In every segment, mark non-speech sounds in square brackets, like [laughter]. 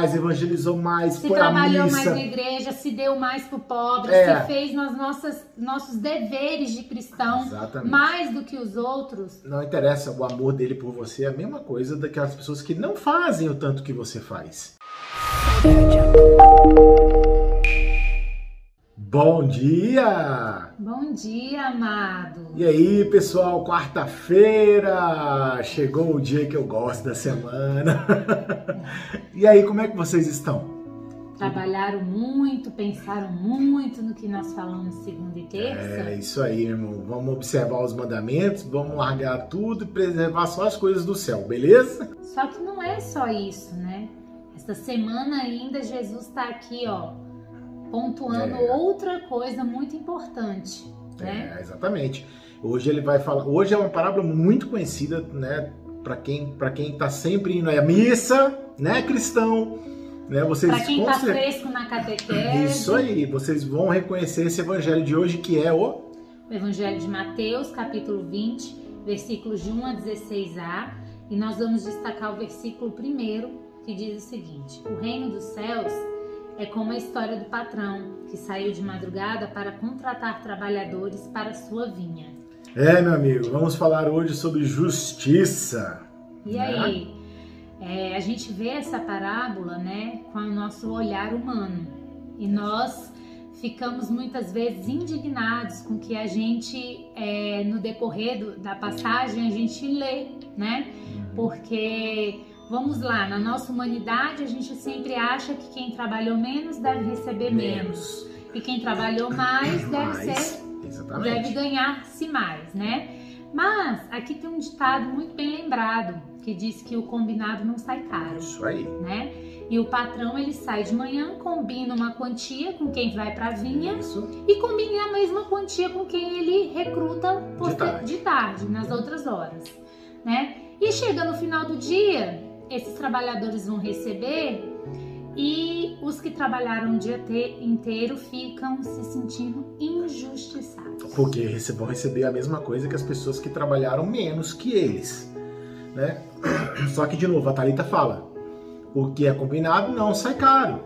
mais, evangelizou mais, se foi trabalhou mais na igreja, se deu mais pro pobre, É. se fez nossas nossos deveres de cristão Exatamente. mais do que os outros. Não interessa o amor dele por você, é a mesma coisa daquelas pessoas que não fazem o tanto que você faz. Bom dia! Bom dia, amado. E aí, pessoal, quarta-feira! Chegou o dia que eu gosto da semana. [laughs] e aí, como é que vocês estão? Trabalharam muito, pensaram muito no que nós falamos segunda e terça. É isso aí, irmão. Vamos observar os mandamentos, vamos largar tudo e preservar só as coisas do céu, beleza? Só que não é só isso, né? Esta semana ainda Jesus está aqui, ó, pontuando É. outra coisa muito importante, né? É, exatamente. Hoje ele vai falar. Hoje é uma parábola muito conhecida, né? Para quem para quem tá sempre indo à missa, né, cristão, né? Vocês Para quem tá cer- fresco na catequese, Isso aí, vocês vão reconhecer esse evangelho de hoje que é o o Evangelho de Mateus, capítulo 20, versículos de 1 a 16a, e nós vamos destacar o versículo primeiro, que diz o seguinte: O reino dos céus é como a história do patrão que saiu de madrugada para contratar trabalhadores para sua vinha. É, meu amigo, vamos falar hoje sobre justiça. E Né? aí, é, a gente vê essa parábola, né, com o nosso olhar humano. E nós ficamos muitas vezes indignados com que a gente, é, no decorrer do- da passagem, a gente lê, né? Porque, vamos lá, na nossa humanidade, a gente sempre acha que quem trabalhou menos deve receber menos. E quem trabalhou mais deve ser Mais, deve exatamente. ganhar-se mais, né? Mas aqui tem um ditado muito bem lembrado que diz que o combinado não sai caro, Isso aí. né? E o patrão ele sai de manhã, combina uma quantia com quem vai para a vinha Isso. e combina a mesma quantia com quem ele recruta poster- tarde. de tarde, nas outras horas, né? E chega no final do dia, esses trabalhadores vão receber e os que trabalharam o dia te- inteiro ficam se sentindo injustiçados. Porque vão receber a mesma coisa que as pessoas que trabalharam menos que eles, né? [clears throat] Só que de novo a Talita fala, o que é combinado não sai caro,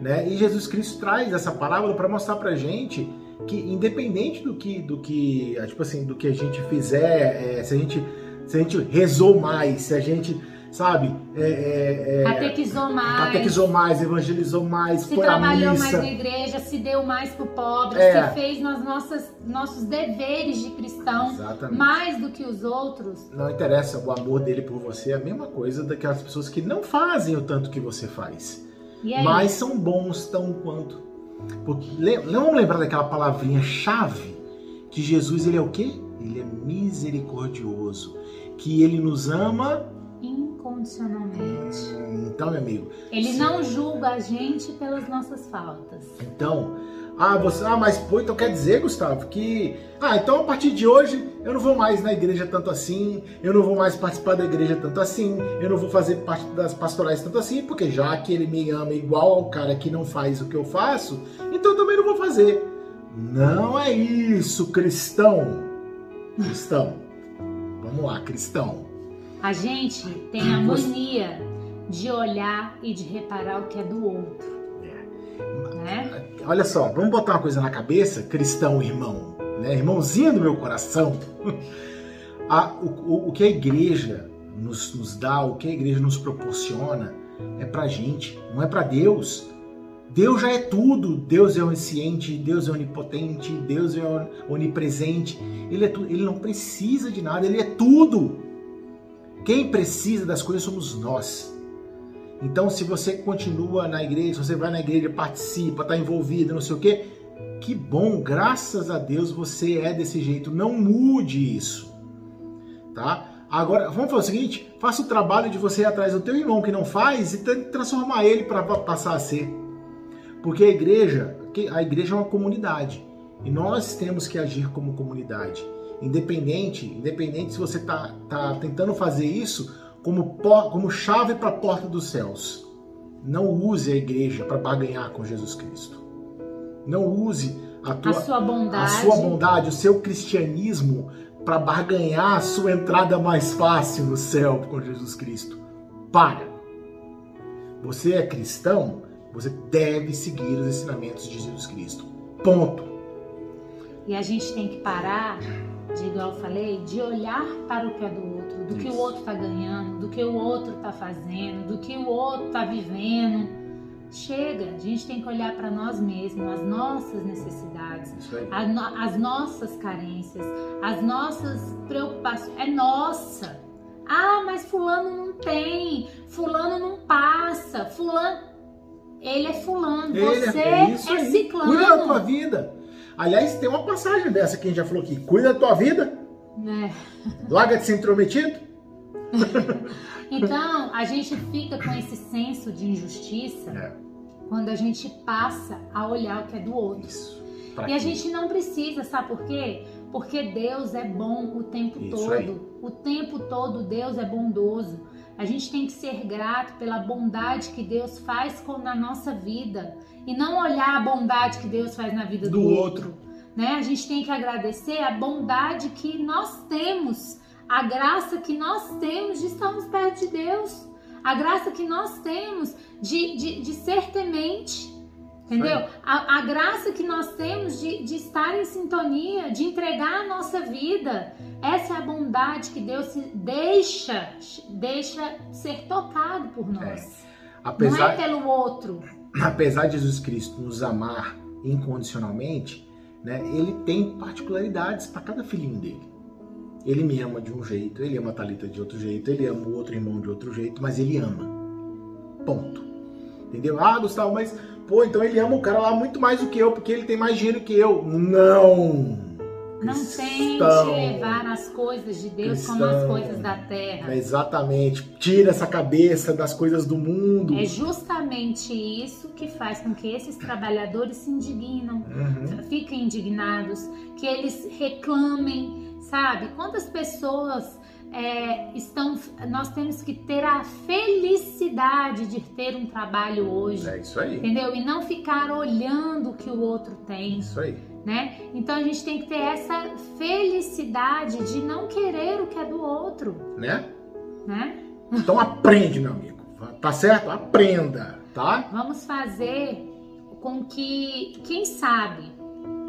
né? E Jesus Cristo traz essa parábola para mostrar pra gente que independente do que do que, ah, tipo assim, do que a gente fizer, é, se a gente se a gente rezou mais, se a gente, sabe, é, é, é, Catequizou mais. catequizou mais, evangelizou mais, se foi à trabalhou mais na igreja, se deu mais pro pobre, É. se fez nas nossas nossos deveres de cristão Exatamente. mais do que os outros. Não interessa o amor dele por você, é a mesma coisa daquelas pessoas que não fazem o tanto que você faz, aí, mas são bons tão quanto. Porque, vamos lembrar daquela palavrinha chave que Jesus ele é o quê? Ele é misericordioso, que ele nos ama. Incondicionalmente. Então, meu amigo, Ele Sim. não julga a gente pelas nossas faltas. Então, ah, você, ah, mas pô, então quer dizer, Gustavo, que ah, então a partir de hoje eu não vou mais na igreja tanto assim, eu não vou mais participar da igreja tanto assim, eu não vou fazer parte das pastorais tanto assim, porque já que ele me ama igual ao cara que não faz o que eu faço, então eu também não vou fazer. Não é isso, cristão. Cristão. Vamos lá, cristão. A gente tem a mania de olhar e de reparar o que é do outro, né? Olha só, vamos botar uma coisa na cabeça, cristão irmão, né? irmãozinho do meu coração. [laughs] A- o, o- que a igreja nos, nos dá, o que a igreja nos proporciona, é pra gente, não é pra Deus. Deus já é tudo. Deus é onisciente, Deus é onipotente, Deus é on- onipresente. Ele, é tu, ele não precisa de nada, ele é tudo. Quem precisa das coisas somos nós. Então, se você continua na igreja, se você vai na igreja, participa, está envolvido, não sei o quê, que bom, graças a Deus você é desse jeito. Não mude isso, tá? Agora, vamos fazer o seguinte: faça o trabalho de você ir atrás do teu irmão que não faz e tente transformar ele para passar a ser. Porque a igreja, a igreja é uma comunidade e nós temos que agir como comunidade, independente, independente se você está tá tentando fazer isso como, como chave para a porta dos céus. Não use a igreja para barganhar com Jesus Cristo. Não use a, tua, A sua bondade. a sua bondade, o seu cristianismo para barganhar a sua entrada mais fácil no céu com Jesus Cristo. Para. Você é cristão, você deve seguir os ensinamentos de Jesus Cristo. Ponto. E a gente tem que parar, de igual eu falei, de olhar para o que é do outro, do Isso. que o outro está ganhando, do que o outro está fazendo, do que o outro está vivendo. Chega, a gente tem que olhar para nós mesmos, as nossas necessidades, as nossas carências, as nossas preocupações. É nossa. Ah, mas fulano não tem, fulano não passa, fulano. Ele é fulano, Ele é- você é, é ciclano. Cuida da tua vida. Aliás, tem uma passagem dessa que a gente já falou aqui. Cuida da tua vida. É. Larga de ser intrometido. [laughs] então, a gente fica com esse senso de injustiça é. quando a gente passa a olhar o que é do outro. Isso. Pra e quê? a gente não precisa, sabe por quê? Porque Deus é bom o tempo Isso todo. Aí. O tempo todo Deus é bondoso. A gente tem que ser grato pela bondade que Deus faz com, na nossa vida e não olhar a bondade que Deus faz na vida do, do outro. outro. Né? A gente tem que agradecer a bondade que nós temos, a graça que nós temos de estarmos perto de Deus, a graça que nós temos de, de, de ser temente. Entendeu? A, a, graça que nós temos de, de estar em sintonia, de entregar a nossa vida. Essa é a bondade que Deus deixa, deixa ser tocado por nós. É. Apesar, Não é pelo outro. Apesar de Jesus Cristo nos amar incondicionalmente, né, ele tem particularidades para cada filhinho dele. Ele me ama de um jeito, ele ama a Thalita de outro jeito, ele ama o outro irmão de outro jeito, mas ele ama. Ponto. Entendeu? Ah, Gustavo, mas pô, então ele ama o cara lá muito mais do que eu, porque ele tem mais dinheiro que eu. Não! Não tente levar as coisas de Deus cristão, como as coisas da terra. exatamente. Tira essa cabeça das coisas do mundo. É justamente isso que faz com que esses trabalhadores se indignam, uhum. fiquem indignados, que eles reclamem, sabe? Quantas pessoas é, estão, nós temos que ter a felicidade de ter um trabalho hoje. É isso aí. Entendeu? E não ficar olhando o que o outro tem. Isso aí. Né? Então a gente tem que ter essa felicidade de não querer o que é do outro. Né? Né? Então aprende, meu amigo. Tá certo? Aprenda, tá? Vamos fazer com que, quem sabe,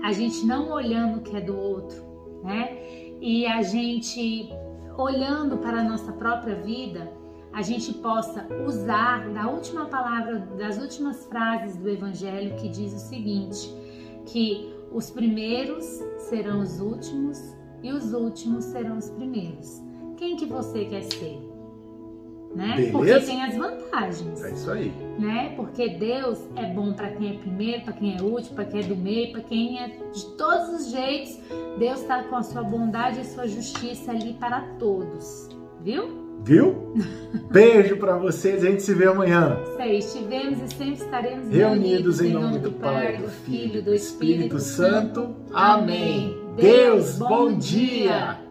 a gente não olhando o que é do outro, né? E a gente olhando para a nossa própria vida, a gente possa usar da última palavra, das últimas frases do Evangelho que diz o seguinte: que os primeiros serão os últimos e os últimos serão os primeiros. Quem que você quer ser? Né? Beleza. Porque tem as vantagens. É isso aí. Né? Porque Deus é bom para quem é primeiro, para quem é último, para quem é do meio, para quem é de todos os jeitos. Deus está com a sua bondade e sua justiça ali para todos. Viu? Viu? [laughs] Beijo para vocês, a gente se vê amanhã. Sei, estivemos e sempre estaremos reunidos, reunidos em nome do Pai, do Filho e do Espírito Santo. Santo. Amém. Deus, bom dia.